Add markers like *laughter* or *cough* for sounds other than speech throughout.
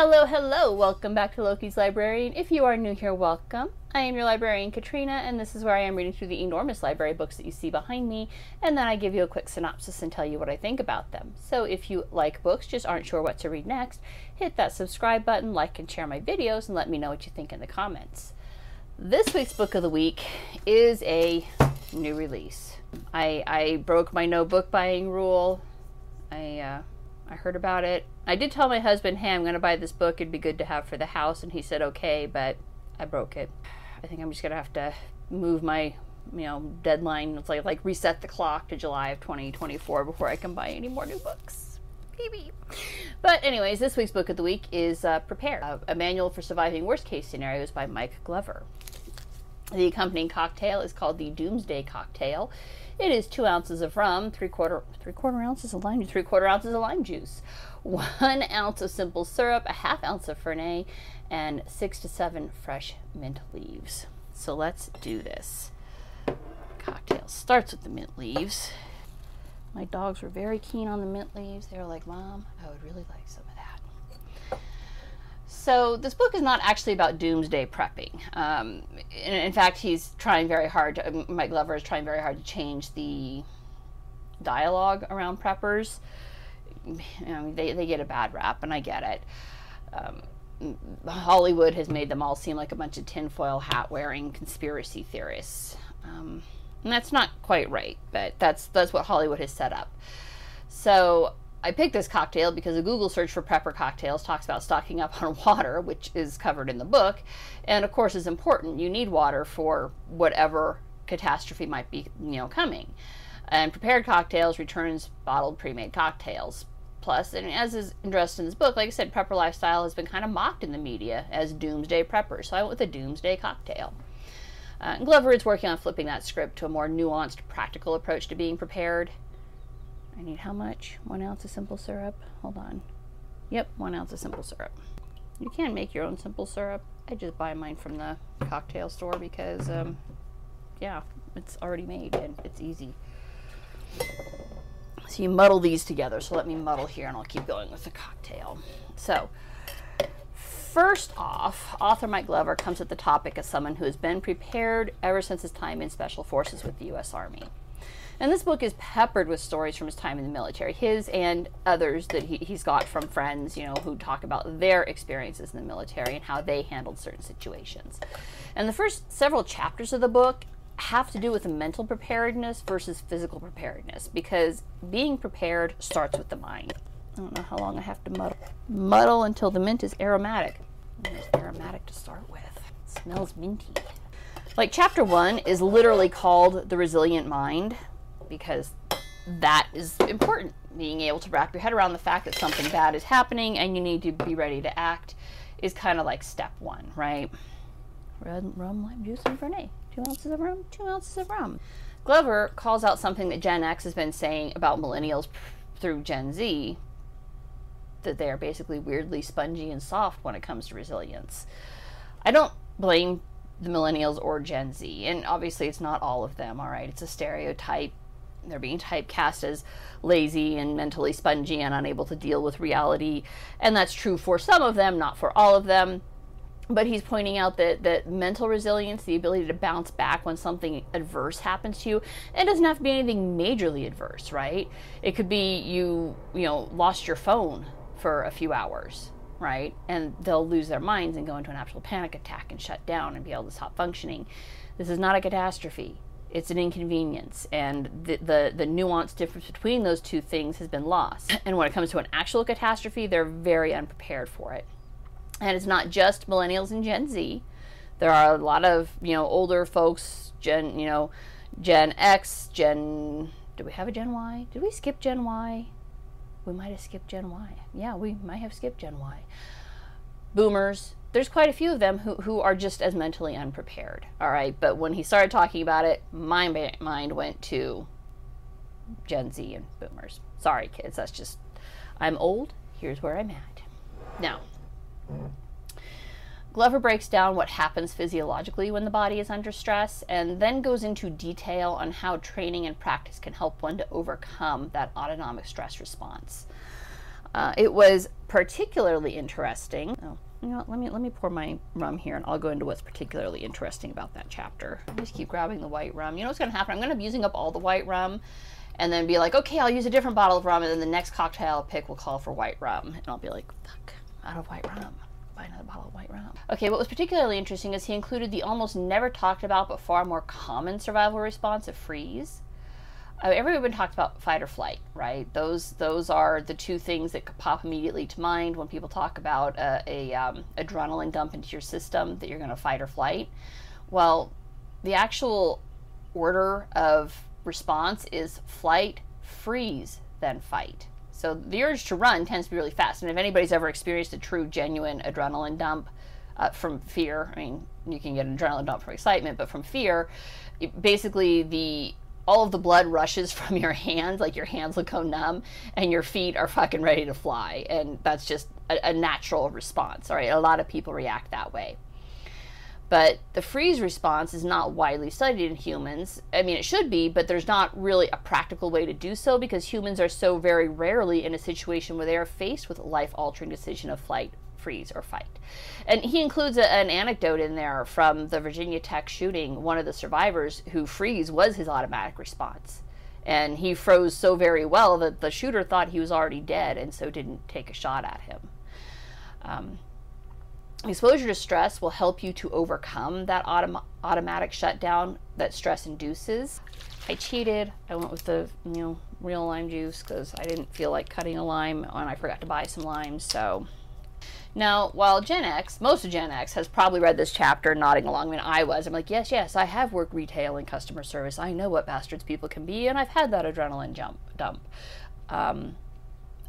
Hello, hello, welcome back to Loki's Librarian. If you are new here, welcome. I am your librarian, Katrina, and this is where I am reading through the enormous library books that you see behind me, and then I give you a quick synopsis and tell you what I think about them. So if you like books, just aren't sure what to read next, hit that subscribe button, like and share my videos, and let me know what you think in the comments. This week's book of the week is a new release. I, I broke my no book buying rule. I, uh, I heard about it. I did tell my husband, hey, I'm going to buy this book. It'd be good to have for the house. And he said, okay, but I broke it. I think I'm just going to have to move my, you know, deadline. It's like, like reset the clock to July of 2024 before I can buy any more new books. Maybe. But anyways, this week's book of the week is uh, Prepare, uh, a manual for surviving worst case scenarios by Mike Glover. The accompanying cocktail is called the Doomsday Cocktail. It is two ounces of rum, three quarter three quarter ounces of lime, three quarter ounces of lime juice, *laughs* one ounce of simple syrup, a half ounce of Fernet, and six to seven fresh mint leaves. So let's do this. Cocktail starts with the mint leaves. My dogs were very keen on the mint leaves. They were like, "Mom, I would really like some of that." So this book is not actually about doomsday prepping. Um, in, in, fact, he's trying very hard. To, Mike Glover is trying very hard to change the dialogue around preppers. They they get a bad rap, and I get it. Um, Hollywood has made them all seem like a bunch of tinfoil hat wearing conspiracy theorists. Um, and that's not quite right, but that's that's what Hollywood has set up. So I picked this cocktail because a Google search for prepper cocktails talks about stocking up *laughs* on water, which is covered in the book, and of course is important. You need water for whatever catastrophe might be, you know, coming. And prepared cocktails returns bottled pre-made cocktails. Plus, and as is addressed in this book, like I said, prepper lifestyle has been kind of mocked in the media as doomsday preppers. So I went with a doomsday cocktail. Uh, Glover is working on flipping that script to a more nuanced, practical approach to being prepared. I need how much? One ounce of simple syrup. Hold on. Yep, one ounce of simple syrup. You can make your own simple syrup. I just buy mine from the cocktail store because, um, yeah, it's already made and it's easy. So you muddle these together. So let me muddle here and I'll keep going with the cocktail. So, first off, author Mike Glover comes at the topic as someone who has been prepared ever since his time in Special Forces with the U.S. Army. And this book is peppered with stories from his time in the military, his and others that he, he's got from friends, you know, who talk about their experiences in the military and how they handled certain situations. And the first several chapters of the book have to do with mental preparedness versus physical preparedness because being prepared starts with the mind. I don't know how long I have to muddle. Muddle until the mint is aromatic. It's aromatic to start with. It smells minty. Like chapter one is literally called The Resilient Mind because that is important. Being able to wrap your head around the fact that something bad is happening and you need to be ready to act is kind of like step one, right? Red rum, lime juice, and Fernet. Two ounces of rum, two ounces of rum. Glover calls out something that Gen X has been saying about millennials through Gen Z that they are basically weirdly spongy and soft when it comes to resilience. I don't blame the millennials or Gen Z, and obviously it's not all of them, all right? It's a stereotype they're being typecast as lazy and mentally spongy and unable to deal with reality. And that's true for some of them, not for all of them. But he's pointing out that, that mental resilience, the ability to bounce back when something adverse happens to you, it doesn't have to be anything majorly adverse, right? It could be you, you know, lost your phone for a few hours, right? And they'll lose their minds and go into an actual panic attack and shut down and be able to stop functioning. This is not a catastrophe it's an inconvenience and the, the, the nuance difference between those two things has been lost. And when it comes to an actual catastrophe they're very unprepared for it. And it's not just millennials and gen z. There are a lot of you know older folks gen you know gen x gen do we have a gen y? Did we skip gen y? We might have skipped gen y. Yeah we might have skipped gen y. Boomers there's quite a few of them who, who are just as mentally unprepared. All right. But when he started talking about it, my mind went to Gen Z and boomers. Sorry, kids. That's just, I'm old. Here's where I'm at. Now, Glover breaks down what happens physiologically when the body is under stress and then goes into detail on how training and practice can help one to overcome that autonomic stress response. Uh, it was particularly interesting. Oh, you know, let me let me pour my rum here, and I'll go into what's particularly interesting about that chapter. I just keep grabbing the white rum. You know what's going to happen? I'm going to be using up all the white rum, and then be like, okay, I'll use a different bottle of rum, and then the next cocktail I'll pick will call for white rum, and I'll be like, fuck, out of white rum. Buy another bottle of white rum. Okay, what was particularly interesting is he included the almost never talked about but far more common survival response of freeze. Uh, everyone talked about fight or flight, right? Those those are the two things that could pop immediately to mind when people talk about a, a um, adrenaline dump into your system that you're going to fight or flight. Well, the actual order of response is flight, freeze, then fight. So the urge to run tends to be really fast. And if anybody's ever experienced a true, genuine adrenaline dump uh, from fear, I mean, you can get an adrenaline dump from excitement, but from fear, basically the all of the blood rushes *laughs* from your hands, like your hands will go numb, and your feet are fucking ready to fly. And that's just a, a natural response. All right, a lot of people react that way. But the freeze response is not widely studied in humans. I mean, it should be, but there's not really a practical way to do so because humans are so very rarely in a situation where they are faced with a life altering decision of flight, freeze, or fight. And he includes a, an anecdote in there from the Virginia Tech shooting. One of the survivors who freeze was his automatic response. And he froze so very well that the shooter thought he was already dead and so didn't take a shot at him. Um, Exposure to stress will help you to overcome that autom- automatic shutdown that stress induces. I cheated. I went with the you know real lime juice because I didn't feel like cutting a lime and I forgot to buy some limes. So now, while Gen X, most of Gen X has probably read this chapter nodding along. I mean, I was. I'm like, yes, yes, I have worked retail and customer service. I know what bastards people can be, and I've had that adrenaline jump dump. Um,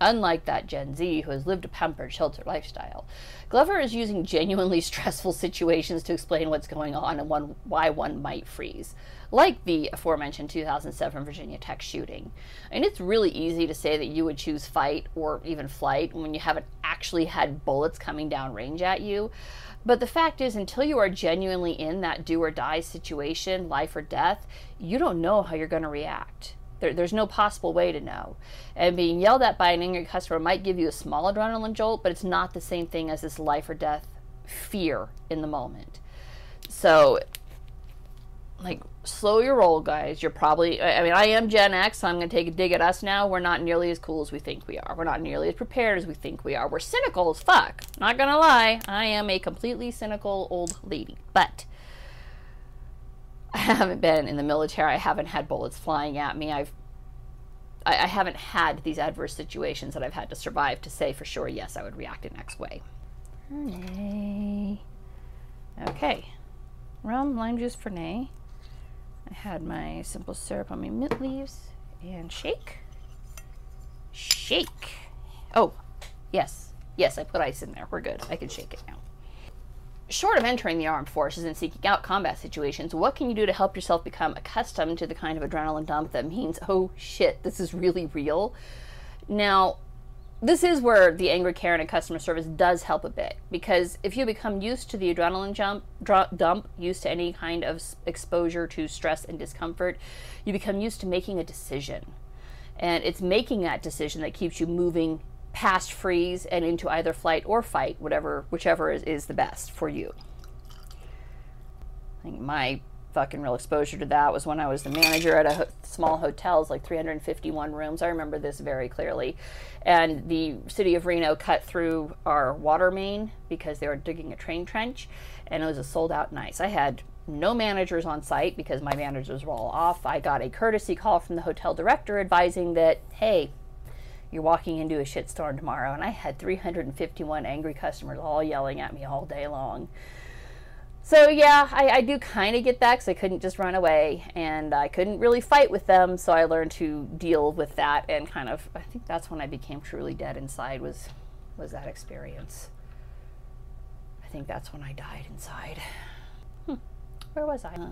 unlike that Gen Z who has lived a pampered, sheltered lifestyle. Glover is using genuinely *laughs* stressful situations to explain what's going on and one, why one might freeze, like the aforementioned 2007 Virginia Tech shooting. And it's really easy to say that you would choose fight or even flight when you haven't actually had bullets coming down range at you. But the fact is, until you are genuinely in that do or die situation, life or death, you don't know how you're going to react. There, there's no possible way to know. And being yelled at by an angry customer might give you a small adrenaline jolt, but it's not the same thing as this life or death fear in the moment. So, like, slow your roll, guys. You're probably, I mean, I am Gen X, so I'm going to take a dig at us now. We're not nearly as cool as we think we are. We're not nearly as prepared as we think we are. We're cynical as fuck. Not going to lie. I am a completely cynical old lady. But I haven't been in the military. I haven't had bullets flying at me. I've I, I, haven't had these adverse situations that I've had to survive to say for sure, yes, I would react in X way. Okay. Rum, lime juice Fernet. I had my simple syrup on my mint leaves and shake. Shake. Oh, yes. Yes, I put ice in there. We're good. I can shake it now short of entering the armed forces and seeking out combat situations, what can you do to help yourself become accustomed to the kind of adrenaline dump that means, oh shit, this is really real? Now, this is where the angry Karen and customer service does help a bit because if you become used to the adrenaline jump dump, used to any kind of exposure to stress and discomfort, you become used to making a decision. And it's making that decision that keeps you moving past freeze and into either flight or fight, whatever, whichever is, is the best for you. I think my fucking real exposure to that was when I was the manager at a ho- small hotels, like 351 rooms. I remember this very clearly. And the city of Reno cut through our water main because they were digging a train trench, and it was a sold out night. I had no managers on site because my managers were all off. I got a courtesy call from the hotel director advising that, hey, you're walking into a shitstorm tomorrow. And I had 351 angry customers all yelling at me all day long. So, yeah, I, I do kind of get that because I couldn't just run away and I couldn't really fight with them. So, I learned to deal with that and kind of, I think that's when I became truly dead inside, was, was that experience. I think that's when I died inside. Hmm. Where was I? Huh.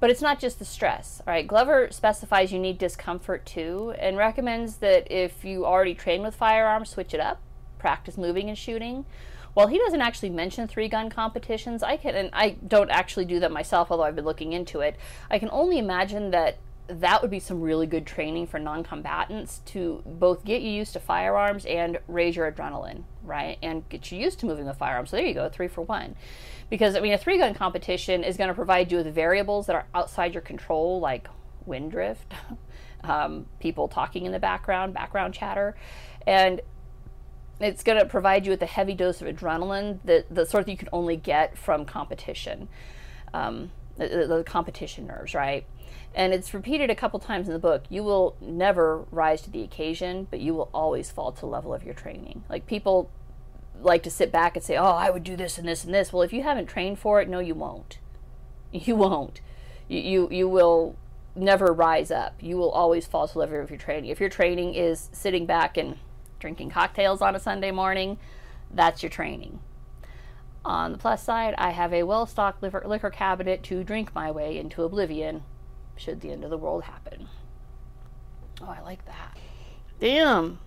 But it's not just the stress. All right, Glover specifies you need discomfort too and recommends that if you already train with firearms, switch it up, practice moving and shooting. While he doesn't actually mention three gun competitions, I can, and I don't actually do that myself, although I've been looking into it. I can only imagine that that would be some really good training for non combatants to both get you used to firearms and raise your adrenaline, right? And get you used to moving a firearm. So there you go, three for one. Because, I mean, a three gun competition is going to provide you with variables that are outside your control, like wind drift, *laughs* um, people talking in the background, background chatter. And it's going to provide you with a heavy dose of adrenaline, the, the sort that you can only get from competition, um, the, the competition nerves, right? And it's repeated a couple times in the book. You will never rise to the occasion, but you will always fall to the level of your training. Like people like to sit back and say, "Oh, I would do this and this and this." Well, if you haven't trained for it, no, you won't. *laughs* You won't. You you, you will never rise up. You will always fall to the level of your training. If your training is sitting back and drinking cocktails on a Sunday morning, that's your training. On the plus side, I have a well stocked liquor, liquor cabinet to drink my way into oblivion should the end of the world happen. Oh, I like that. Damn.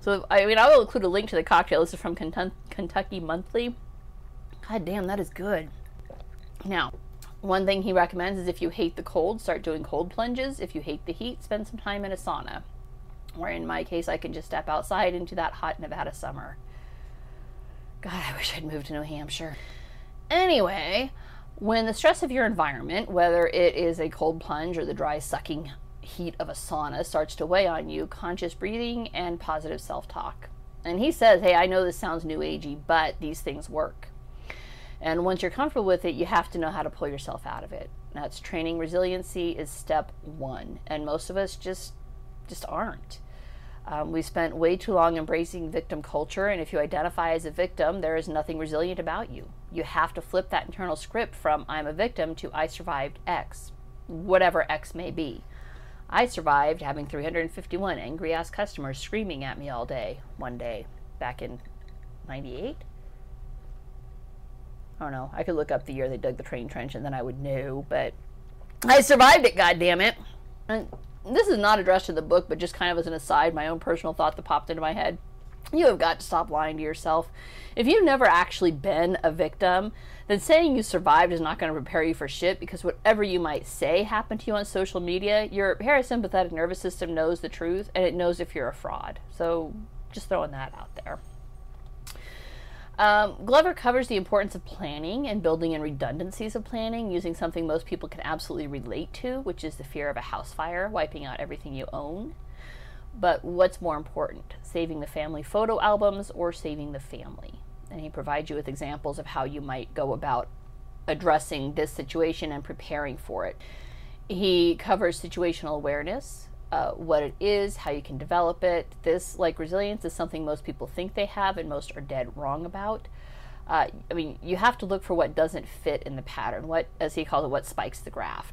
So, I mean, I will include a link to the cocktail. This is from Kentucky Monthly. God damn, that is good. Now, one thing he recommends is if you hate the cold, start doing cold plunges. If you hate the heat, spend some time in a sauna. Or in my case, I can just step outside into that hot Nevada summer. God, I wish I'd moved to New Hampshire. Anyway, when the stress of your environment, whether it is a cold plunge or the dry sucking heat of a sauna, starts to weigh on you, conscious breathing and positive self talk. And he says, Hey, I know this sounds new agey, but these things work. And once you're comfortable with it, you have to know how to pull yourself out of it. That's training resiliency is step one. And most of us just just aren't. Um, we spent way too long embracing victim culture, and if you identify as a victim, there is nothing resilient about you. You have to flip that internal script from I'm a victim to I survived X, whatever X may be. I survived having 351 angry ass customers screaming at me all day one day back in 98. I don't know. I could look up the year they dug the train trench and then I would know, but I survived it, God damn it. And this is not addressed in the book, but just kind of as an aside, my own personal thought that popped into my head. You have got to stop lying to yourself. If you've never actually been a victim, then saying you survived is not going to prepare you for shit because whatever you might say happened to you on social media, your parasympathetic nervous system knows the truth and it knows if you're a fraud. So just throwing that out there. Um, Glover covers the importance of planning and building in redundancies of planning using something most people can absolutely relate to, which is the fear of a house fire wiping out everything you own. But what's more important, saving the family photo albums or saving the family? And he provides you with examples of how you might go about addressing this situation and preparing for it. He covers situational awareness, uh, what it is, how you can develop it. This, like resilience, is something most people think they have and most are dead wrong about. Uh, I mean, you have to look for what doesn't fit in the pattern, what, as he calls it, what spikes the graph.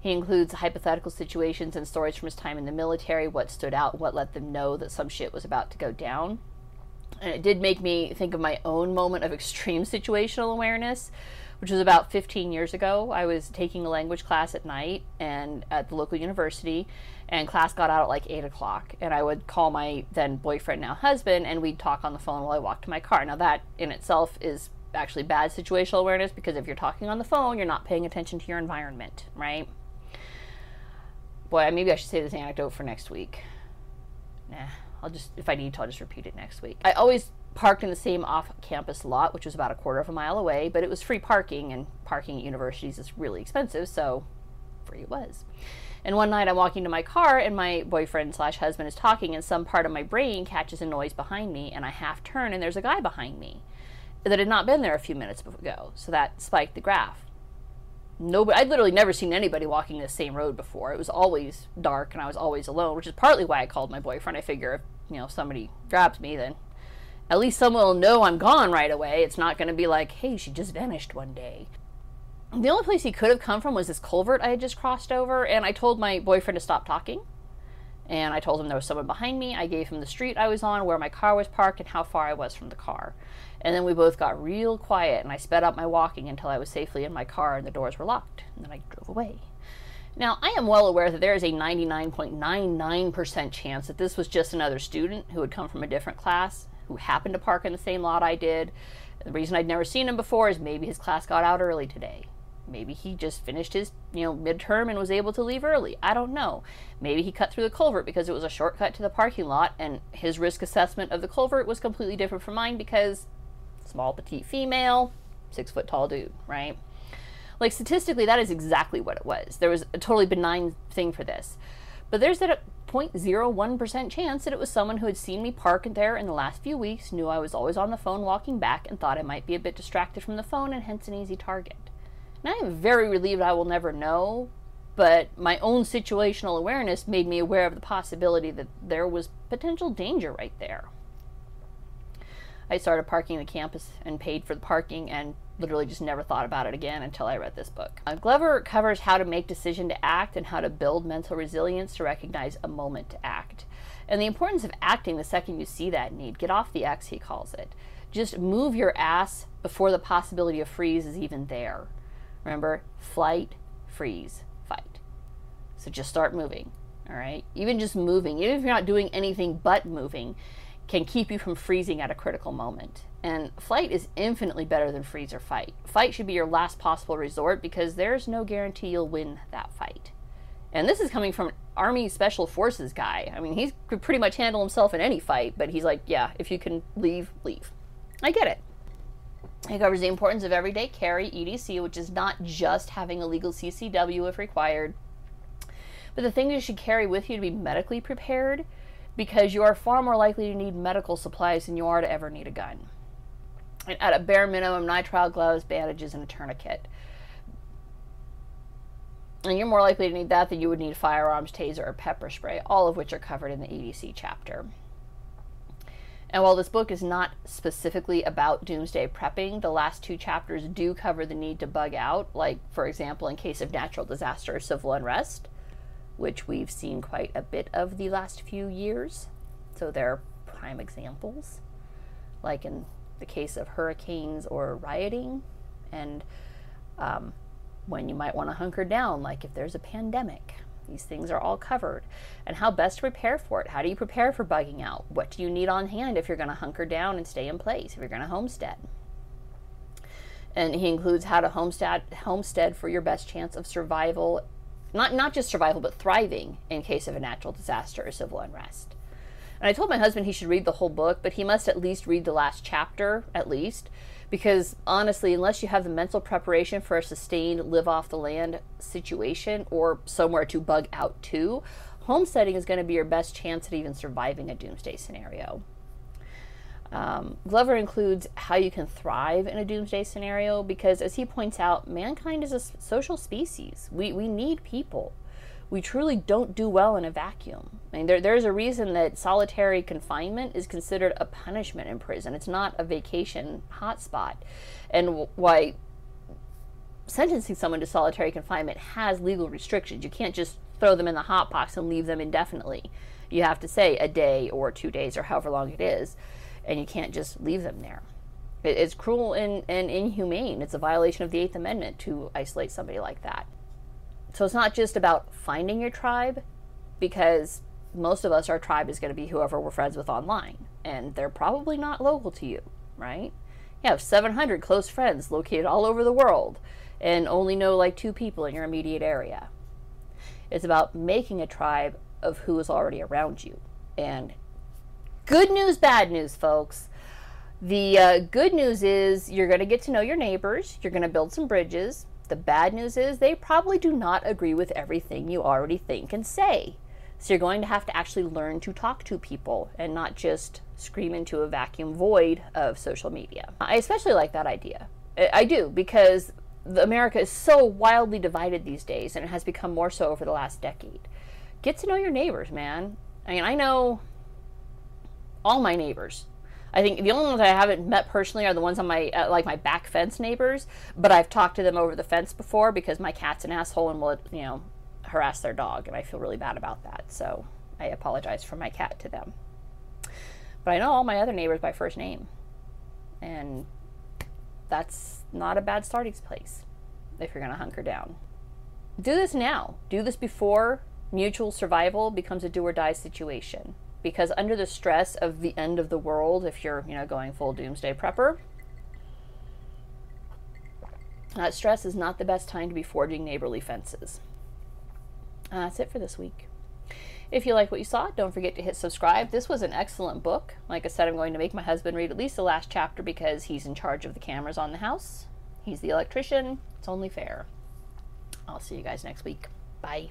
He includes hypothetical situations and stories from his time in the military, what stood out, what let them know that some shit was about to go down. And it did make me think of my own moment of extreme situational awareness, which was about 15 years ago. I was taking a language class at night and at the local university, and class got out at like 8 o'clock. And I would call my then boyfriend, now husband, and we'd talk on the phone while I walked to my car. Now, that in itself is actually bad situational awareness because if you're talking on the phone, you're not paying attention to your environment, right? Boy, maybe I should say this anecdote for next week. Nah, I'll just, if I need to, I'll just repeat it next week. I always parked in the same off campus lot, which was about a quarter of a mile away, but it was free parking, and parking at universities is really expensive, so free it was. And one night I'm walking to my car, and my boyfriend slash husband is talking, and some part of my brain catches a noise behind me, and I half turn, and there's a guy behind me that had not been there a few minutes ago. So that spiked the graph. Nobody, I'd literally never seen anybody walking the same road before. It was always dark, and I was always alone, which is partly why I called my boyfriend. I figure if you know somebody grabs me, then at least someone will know I'm gone right away. It's not going to be like, hey, she just vanished one day. The only place he could have come from was this culvert I had just crossed over, and I told my boyfriend to stop talking. And I told him there was someone behind me. I gave him the street I was on, where my car was parked, and how far I was from the car. And then we both got real quiet, and I sped up my walking until I was safely in my car and the doors were locked. And then I drove away. Now, I am well aware that there is a 99.99% chance that this was just another student who had come from a different class who happened to park in the same lot I did. The reason I'd never seen him before is maybe his class got out early today. Maybe he just finished his, you know, midterm and was able to leave early. I don't know. Maybe he cut through the culvert because it was a shortcut to the parking lot and his risk assessment of the culvert was completely different from mine because small petite female, 6 foot tall dude, right? Like statistically that is exactly what it was. There was a totally benign thing for this. But there's that uh, 0.01% chance that it was someone who had seen me park there in the last few weeks, knew I was always on the phone walking back, and thought I might be a bit distracted from the phone and hence an easy target. And I am very relieved I will never know, but my own situational awareness made me aware of the possibility that there was potential danger right there. I started parking the campus and paid for the parking and literally just never thought about it again until I read this book. Uh, Glover covers how to make decision to act and how to build mental resilience to recognize a moment to act. And the importance of acting the second you see that need. Get off the X, he calls it. Just move your ass before the possibility of freeze is even there. Remember, flight, freeze, fight. So just start moving, all right? Even just moving, even if you're not doing anything but moving, can keep you from freezing at a critical moment. And flight is infinitely better than freeze or fight. Fight should be your last possible resort because there's no guarantee you'll win that fight. And this is coming from an Army Special Forces guy. I mean, he could pretty much handle himself in any fight, but he's like, yeah, if you can leave, leave. I get it. He covers the importance of everyday carry, EDC, which is not just having a legal CCW if required, but the things you should carry with you to be medically prepared because you are far more likely to need medical supplies than you are to ever need a gun. And at a bare minimum, nitrile gloves, bandages, and a tourniquet. And you're more likely to need that than you would need firearms, taser, or pepper spray, all of which are covered in the EDC chapter. And while this book is not specifically about doomsday prepping, the last two chapters do cover the need to bug out, like, for example, in case of natural disaster or civil unrest which we've seen quite a bit of the last few years. So they're prime examples, like in the case of hurricanes or rioting, and um, when you might want to hunker down, like if there's a pandemic. These things are all covered. And how best to prepare for it. How do you prepare for bugging out? What do you need on hand if you're going to hunker down and stay in place, if you're going to homestead? And he includes how to homestead, homestead for your best chance of survival not, not just survival, but thriving in case of a natural disaster or civil unrest. And I told my husband he should read the whole book, but he must at least read the last chapter, at least, because honestly, unless you have the mental preparation for a sustained live off the land situation or somewhere to bug out to, homesteading is going to be your best chance at even surviving a doomsday scenario. Um, Glover includes how you can thrive in a doomsday scenario because, as he points out, mankind is a social species. We, we need people. We truly don't do well in a vacuum. I mean, there, there's a reason that solitary confinement is considered a punishment in prison. It's not a vacation hotspot. And why sentencing someone to solitary confinement has legal restrictions. You can't just throw them in the hot box and leave them indefinitely. You have to say a day or two days or however long it is and you can't just leave them there. It's cruel and, and inhumane. It's a violation of the Eighth Amendment to isolate somebody like that. So it's not just about finding your tribe, because most of us, our tribe is going to be whoever we're friends with online, and they're probably not local to you, right? You have 700 close friends located all over the world, and only know like two people in your immediate area. It's about making a tribe of who is already around you and Good news, bad news, folks. The uh, good news is you're going to get to know your neighbors, you're going to build some bridges. The bad news is they probably do not agree with everything you already think and say. So you're going to have to actually learn to talk to people and not just scream into a vacuum void of social media. I especially like that idea. I do because America is so wildly divided these days and it has become more so over the last decade. Get to know your neighbors, man. I mean, I know all my neighbors. I think the only ones I haven't met personally are the ones on my uh, like my back fence neighbors, but I've talked to them over the fence before because my cat's an asshole and will you know harass their dog, and I feel really bad about that. So I apologize for my cat to them. But I know all my other neighbors by first name, and that's not a bad starting place if you're going to hunker down. Do this now. Do this before mutual survival becomes a do or die situation because under the stress of the end of the world, if you're, you know, going full doomsday prepper, Uh, stress is not the best time to be forging neighborly fences. Uh, that's it for this week. If you like what you saw, don't forget to hit subscribe. This was an excellent book. Like I said, I'm going to make my husband read at least the last chapter because he's in charge of the cameras on the house. He's the electrician. It's only fair. I'll see you guys next week. Bye.